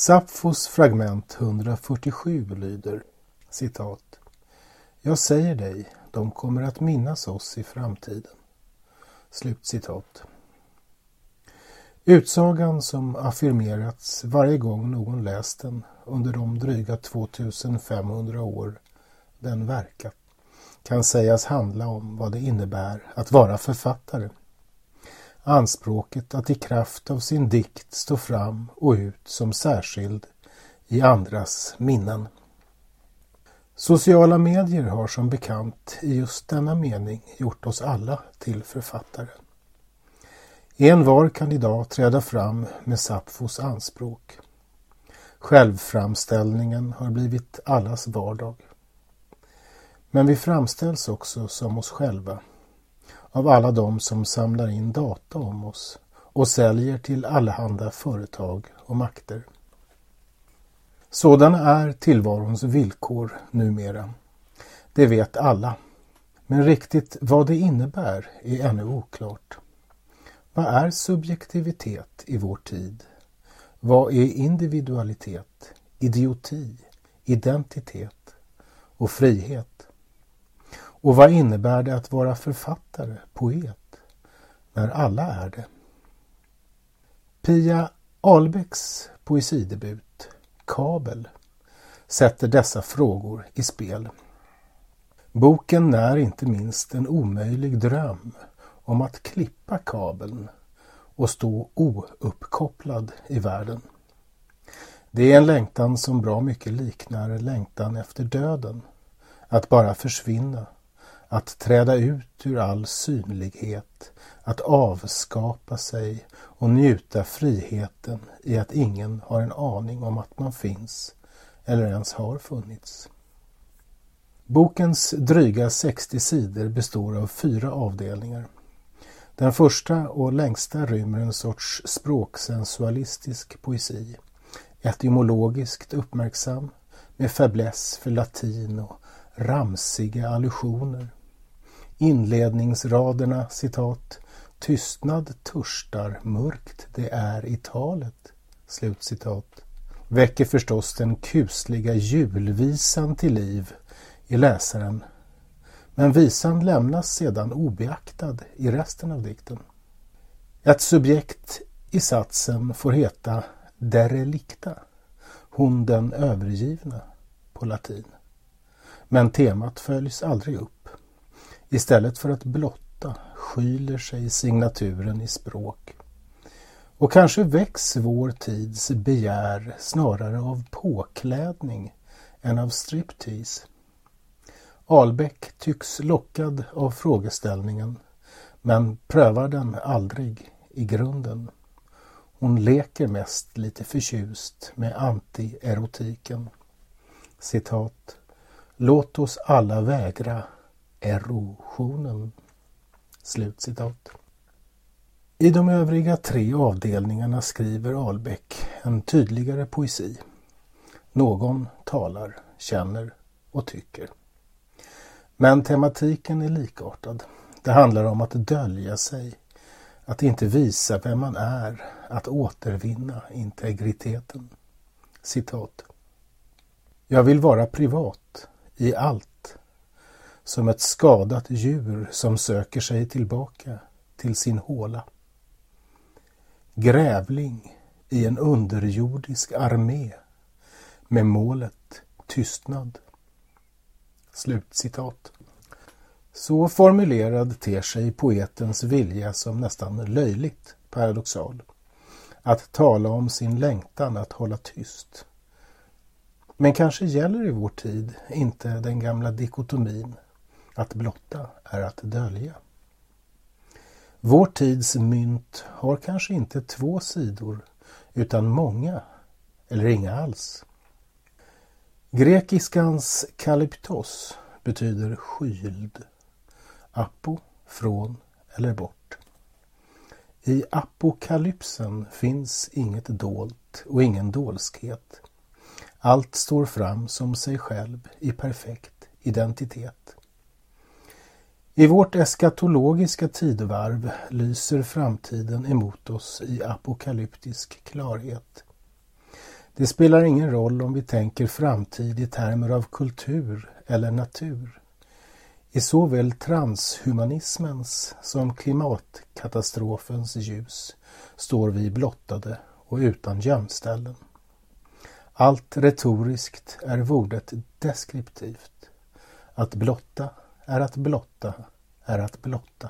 Sapfos fragment 147 lyder citat Jag säger dig, de kommer att minnas oss i framtiden. Slutcitat. Utsagan som affirmerats varje gång någon läst den under de dryga 2500 år den verkat kan sägas handla om vad det innebär att vara författare. Anspråket att i kraft av sin dikt stå fram och ut som särskild i andras minnen. Sociala medier har som bekant i just denna mening gjort oss alla till författare. En var kan idag träda fram med Sapfos anspråk. Självframställningen har blivit allas vardag. Men vi framställs också som oss själva av alla de som samlar in data om oss och säljer till allehanda företag och makter. Sådana är tillvarons villkor numera. Det vet alla. Men riktigt vad det innebär är ännu oklart. Vad är subjektivitet i vår tid? Vad är individualitet, idioti, identitet och frihet? Och vad innebär det att vara författare, poet, när alla är det? Pia Ahlbäcks poesidebut Kabel sätter dessa frågor i spel. Boken när inte minst en omöjlig dröm om att klippa kabeln och stå ouppkopplad i världen. Det är en längtan som bra mycket liknar längtan efter döden. Att bara försvinna, att träda ut ur all synlighet, att avskapa sig och njuta friheten i att ingen har en aning om att man finns eller ens har funnits. Bokens dryga 60 sidor består av fyra avdelningar. Den första och längsta rymmer en sorts språksensualistisk poesi. Etymologiskt uppmärksam med fäbless för latin och ramsiga allusioner. Inledningsraderna citat Tystnad törstar, mörkt det är i talet. Slutcitat. Väcker förstås den kusliga julvisan till liv i läsaren men visan lämnas sedan obeaktad i resten av dikten. Ett subjekt i satsen får heta derelicta, hon den övergivna på latin. Men temat följs aldrig upp. Istället för att blotta skyler sig signaturen i språk. Och kanske väcks vår tids begär snarare av påklädning än av striptease. Albeck tycks lockad av frågeställningen men prövar den aldrig i grunden. Hon leker mest lite förtjust med anti-erotiken. Citat. Låt oss alla vägra erosionen. Slutcitat. I de övriga tre avdelningarna skriver Albeck en tydligare poesi. Någon talar, känner och tycker. Men tematiken är likartad. Det handlar om att dölja sig, att inte visa vem man är, att återvinna integriteten. Citat. Jag vill vara privat i allt, som ett skadat djur som söker sig tillbaka till sin håla. Grävling i en underjordisk armé med målet tystnad. Slutcitat. Så formulerad ter sig poetens vilja som nästan löjligt paradoxal. Att tala om sin längtan att hålla tyst. Men kanske gäller i vår tid inte den gamla dikotomin att blotta är att dölja. Vår tids mynt har kanske inte två sidor utan många eller inga alls. Grekiskans kalyptos betyder skyld. Apo, från eller bort. I apokalypsen finns inget dolt och ingen dolskhet. Allt står fram som sig själv i perfekt identitet. I vårt eskatologiska tidvarv lyser framtiden emot oss i apokalyptisk klarhet. Det spelar ingen roll om vi tänker framtid i termer av kultur eller natur. I såväl transhumanismens som klimatkatastrofens ljus står vi blottade och utan gömställen. Allt retoriskt är vordet deskriptivt. Att blotta är att blotta är att blotta.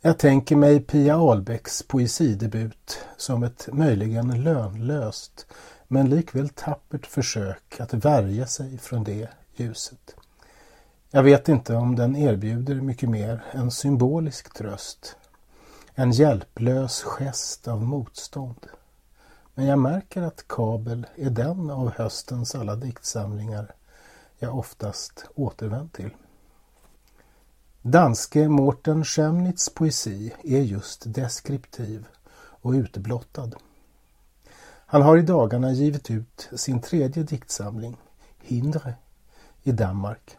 Jag tänker mig Pia Ahlbäcks poesidebut som ett möjligen lönlöst men likväl tappert försök att värja sig från det ljuset. Jag vet inte om den erbjuder mycket mer än symbolisk tröst. En hjälplös gest av motstånd. Men jag märker att Kabel är den av höstens alla diktsamlingar jag oftast återvänt till. Danske Morten Schemnitz poesi är just deskriptiv och utblottad. Han har i dagarna givit ut sin tredje diktsamling, Hindre, i Danmark.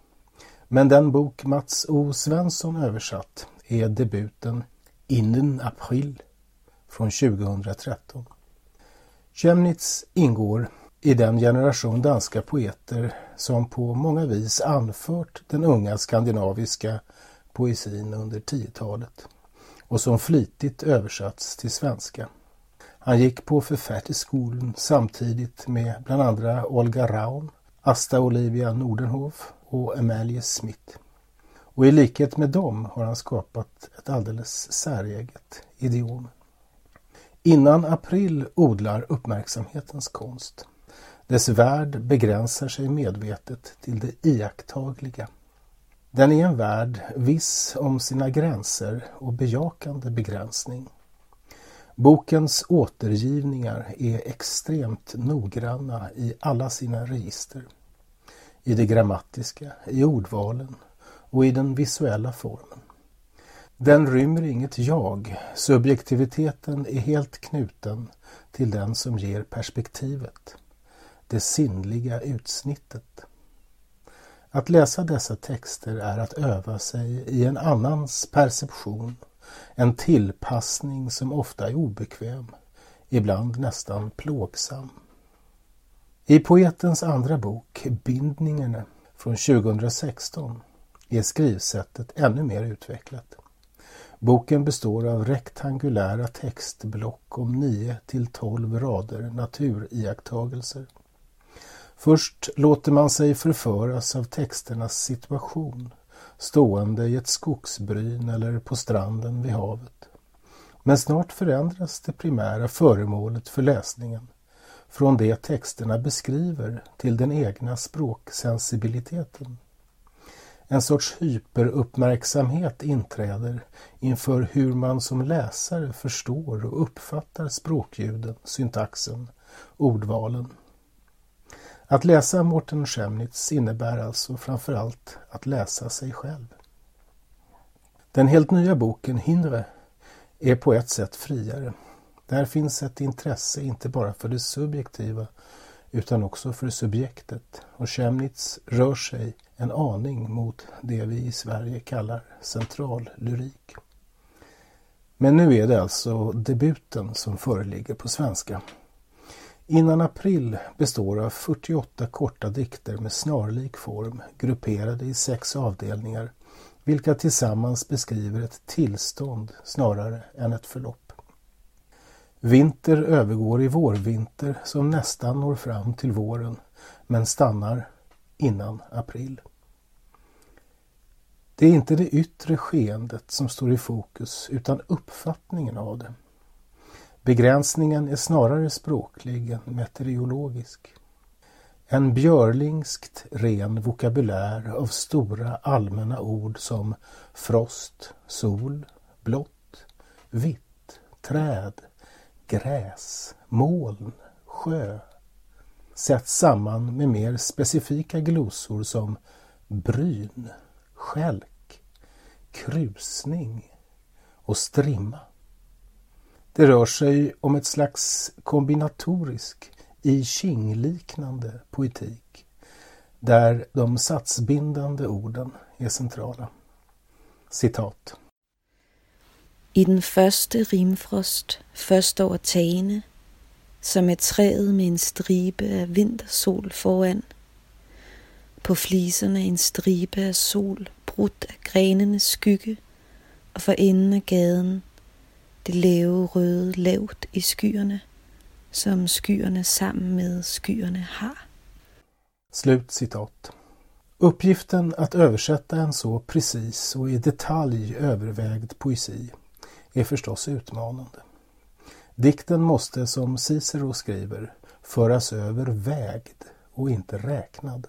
Men den bok Mats O Svensson översatt är debuten Innen april från 2013. Chemnitz ingår i den generation danska poeter som på många vis anfört den unga skandinaviska poesin under 10-talet och som flitigt översatts till svenska. Han gick på författerskolan samtidigt med bland andra Olga Raun, Asta Olivia Nordenhof och Amalie Smith. Och i likhet med dem har han skapat ett alldeles säreget idiom. Innan april odlar uppmärksamhetens konst. Dess värld begränsar sig medvetet till det iakttagliga. Den är en värld viss om sina gränser och bejakande begränsning. Bokens återgivningar är extremt noggranna i alla sina register. I det grammatiska, i ordvalen och i den visuella formen. Den rymmer inget jag. Subjektiviteten är helt knuten till den som ger perspektivet. Det sinnliga utsnittet. Att läsa dessa texter är att öva sig i en annans perception. En tillpassning som ofta är obekväm, ibland nästan plågsam. I poetens andra bok, Bindningarna från 2016, är skrivsättet ännu mer utvecklat. Boken består av rektangulära textblock om 9 till 12 rader naturiakttagelser. Först låter man sig förföras av texternas situation, stående i ett skogsbryn eller på stranden vid havet. Men snart förändras det primära föremålet för läsningen från det texterna beskriver till den egna språksensibiliteten. En sorts hyperuppmärksamhet inträder inför hur man som läsare förstår och uppfattar språkljuden, syntaxen, ordvalen. Att läsa Morten Schemnitz innebär alltså framförallt att läsa sig själv. Den helt nya boken Hindre är på ett sätt friare. Där finns ett intresse inte bara för det subjektiva utan också för subjektet och Chemnitz rör sig en aning mot det vi i Sverige kallar central lyrik. Men nu är det alltså debuten som föreligger på svenska. Innan april består av 48 korta dikter med snarlik form grupperade i sex avdelningar vilka tillsammans beskriver ett tillstånd snarare än ett förlopp. Vinter övergår i vårvinter som nästan når fram till våren men stannar innan april. Det är inte det yttre skeendet som står i fokus utan uppfattningen av det. Begränsningen är snarare språklig än meteorologisk. En björlingskt ren vokabulär av stora allmänna ord som frost, sol, blått, vitt, träd, gräs, moln, sjö sätts samman med mer specifika glosor som bryn, skälk, krusning och strimma. Det rör sig om ett slags kombinatorisk, i Qing-liknande, poetik där de satsbindande orden är centrala. Citat. I den første rimfrost, først over Tane som är træet med en stribe af vintersol foran. På fliserna en stribe af sol, brutt af grenarnas skygge, og for änden av gaden det lave røde lavt i skyerne, som skyerne sammen med skyerne har. Slut citat. Uppgiften att översätta en så precis och i detalj övervägd poesi är förstås utmanande. Dikten måste, som Cicero skriver, föras över vägd och inte räknad.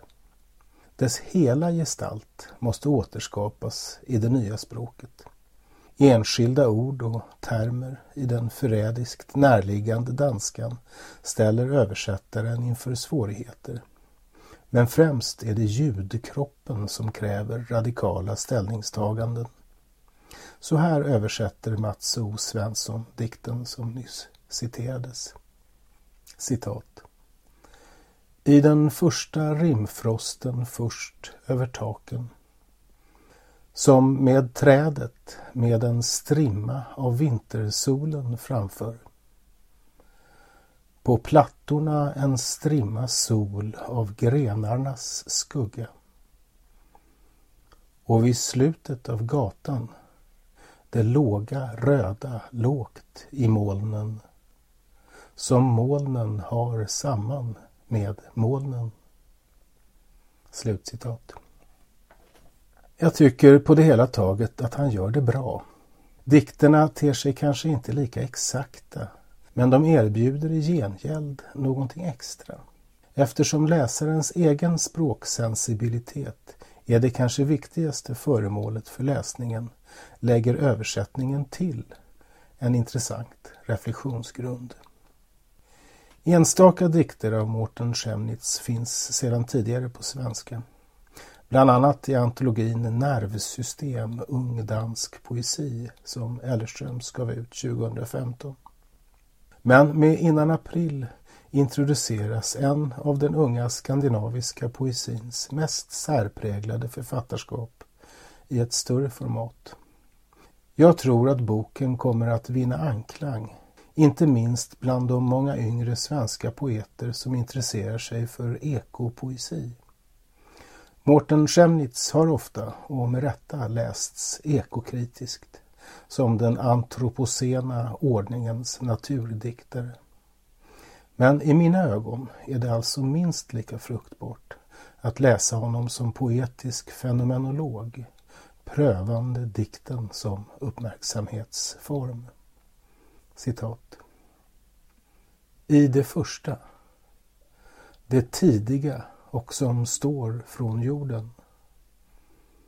Dess hela gestalt måste återskapas i det nya språket. Enskilda ord och termer i den förrädiskt närliggande danskan ställer översättaren inför svårigheter. Men främst är det ljudkroppen som kräver radikala ställningstaganden. Så här översätter Mats O Svensson dikten som nyss citerades. Citat. I den första rimfrosten först över taken som med trädet med en strimma av vintersolen framför. På plattorna en strimma sol av grenarnas skugga. Och vid slutet av gatan det låga röda lågt i molnen som molnen har samman med molnen. Slutcitat. Jag tycker på det hela taget att han gör det bra. Dikterna ter sig kanske inte lika exakta men de erbjuder i gengäld någonting extra. Eftersom läsarens egen språksensibilitet är det kanske viktigaste föremålet för läsningen lägger översättningen till en intressant reflektionsgrund. Enstaka dikter av Mårten Schemnitz finns sedan tidigare på svenska. Bland annat i antologin Nervsystem, ung dansk poesi som Ellerströms gav ut 2015. Men med Innan april introduceras en av den unga skandinaviska poesins mest särpräglade författarskap i ett större format. Jag tror att boken kommer att vinna anklang, inte minst bland de många yngre svenska poeter som intresserar sig för ekopoesi. Mårten Schemnitz har ofta, och med rätta, lästs ekokritiskt som den antropocena ordningens naturdiktare. Men i mina ögon är det alltså minst lika fruktbart att läsa honom som poetisk fenomenolog, prövande dikten som uppmärksamhetsform. Citat. I det första, det tidiga och som står från jorden.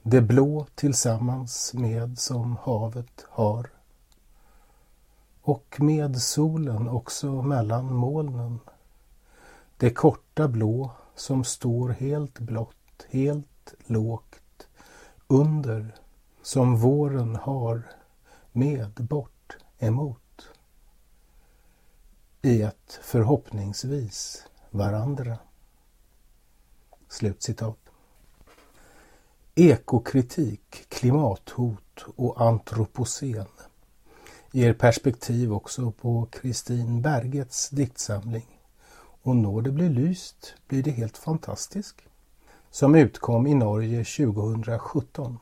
Det blå tillsammans med som havet har. Och med solen också mellan molnen. Det korta blå som står helt blått, helt lågt, under, som våren har, med bort emot. I ett förhoppningsvis varandra. Slutcitat. Ekokritik, klimathot och antropocen ger perspektiv också på Kristin Bergets diktsamling och när det blir lyst blir det helt fantastisk som utkom i Norge 2017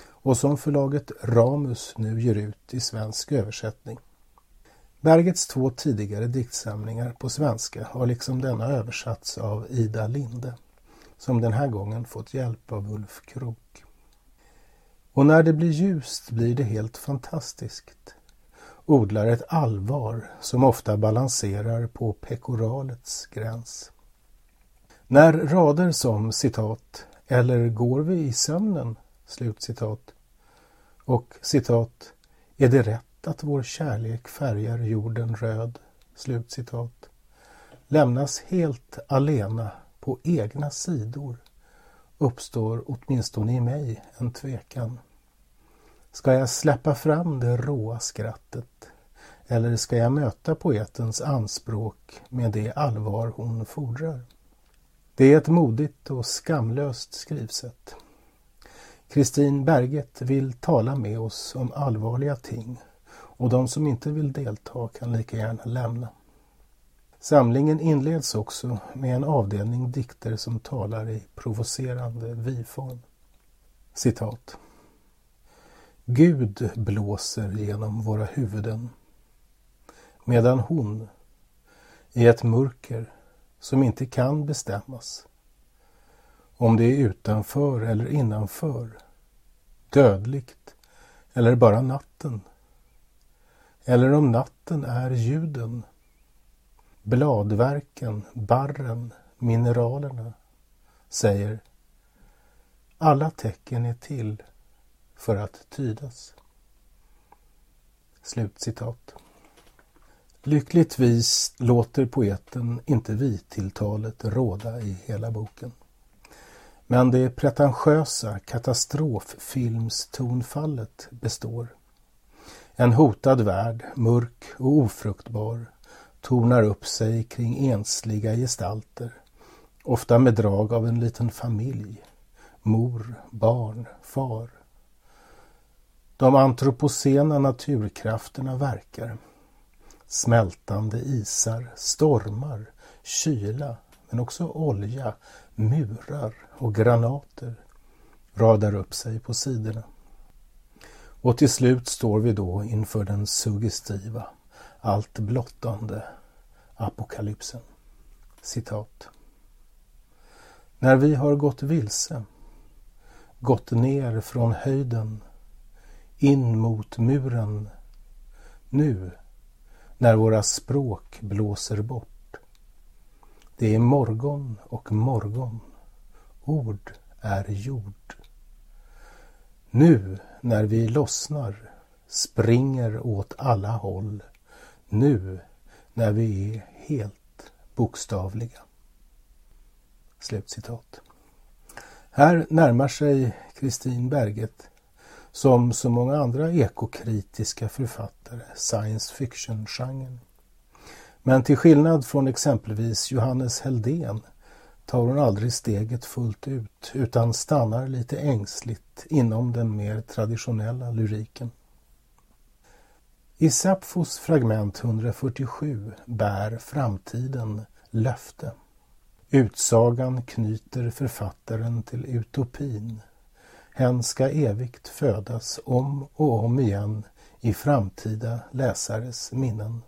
och som förlaget Ramus nu ger ut i svensk översättning. Bergets två tidigare diktsamlingar på svenska har liksom denna översatts av Ida Linde som den här gången fått hjälp av Ulf Krok. Och när det blir ljust blir det helt fantastiskt. Odlar ett allvar som ofta balanserar på pekoralets gräns. När rader som citat ”Eller går vi i sömnen?” slutcitat och citat ”Är det rätt att vår kärlek färgar jorden röd?” slutcitat lämnas helt alena på egna sidor uppstår åtminstone i mig en tvekan. Ska jag släppa fram det råa skrattet eller ska jag möta poetens anspråk med det allvar hon fordrar? Det är ett modigt och skamlöst skrivsätt. Kristin Berget vill tala med oss om allvarliga ting och de som inte vill delta kan lika gärna lämna. Samlingen inleds också med en avdelning dikter som talar i provocerande vi-form. Citat. Gud blåser genom våra huvuden medan hon i ett mörker som inte kan bestämmas om det är utanför eller innanför, dödligt eller bara natten, eller om natten är ljuden, bladverken, barren, mineralerna, säger alla tecken är till för att tydas. Slutcitat. Lyckligtvis låter poeten inte vi-tilltalet råda i hela boken. Men det pretentiösa katastroffilmstonfallet består. En hotad värld, mörk och ofruktbar, tornar upp sig kring ensliga gestalter, ofta med drag av en liten familj, mor, barn, far. De antropocena naturkrafterna verkar. Smältande isar, stormar, kyla, men också olja, murar och granater radar upp sig på sidorna. Och till slut står vi då inför den suggestiva, allt blottande apokalypsen. Citat. När vi har gått vilse, gått ner från höjden, in mot muren, nu när våra språk blåser bort, det är morgon och morgon. Ord är jord. Nu när vi lossnar, springer åt alla håll. Nu när vi är helt bokstavliga. Slutcitat. Här närmar sig Kristin Berget, som så många andra ekokritiska författare, science fiction-genren. Men till skillnad från exempelvis Johannes Heldén tar hon aldrig steget fullt ut utan stannar lite ängsligt inom den mer traditionella lyriken. I Sapfos fragment 147 bär framtiden löfte. Utsagan knyter författaren till utopin. Hen ska evigt födas om och om igen i framtida läsares minnen.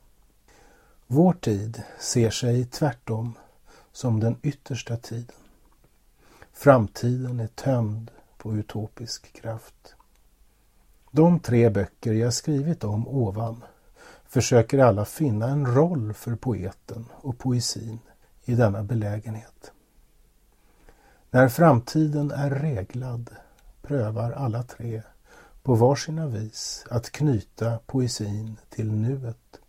Vår tid ser sig tvärtom som den yttersta tiden. Framtiden är tömd på utopisk kraft. De tre böcker jag skrivit om ovan försöker alla finna en roll för poeten och poesin i denna belägenhet. När framtiden är reglad prövar alla tre på varsina vis att knyta poesin till nuet.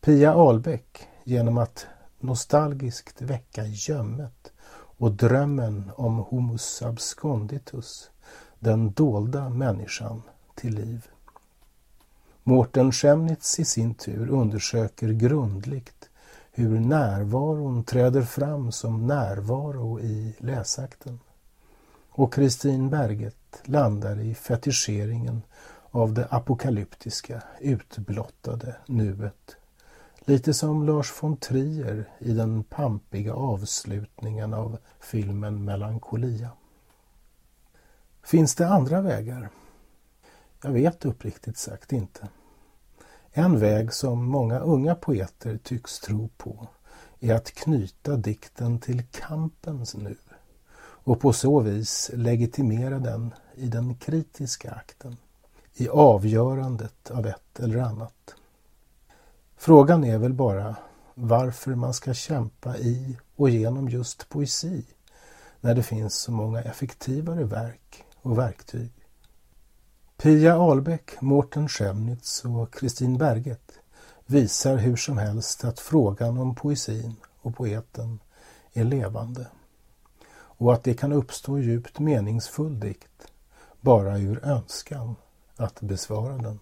Pia Ahlbeck genom att nostalgiskt väcka gömmet och drömmen om Homus absconditus, den dolda människan, till liv. Mårten Schemnitz i sin tur undersöker grundligt hur närvaron träder fram som närvaro i läsakten. Och Kristin Berget landar i fetischeringen av det apokalyptiska, utblottade nuet Lite som Lars von Trier i den pampiga avslutningen av filmen Melankolia. Finns det andra vägar? Jag vet uppriktigt sagt inte. En väg som många unga poeter tycks tro på är att knyta dikten till kampens nu och på så vis legitimera den i den kritiska akten, i avgörandet av ett eller annat. Frågan är väl bara varför man ska kämpa i och genom just poesi när det finns så många effektivare verk och verktyg. Pia Ahlbeck, Mårten Schemnitz och Kristin Berget visar hur som helst att frågan om poesin och poeten är levande och att det kan uppstå djupt meningsfull dikt bara ur önskan att besvara den.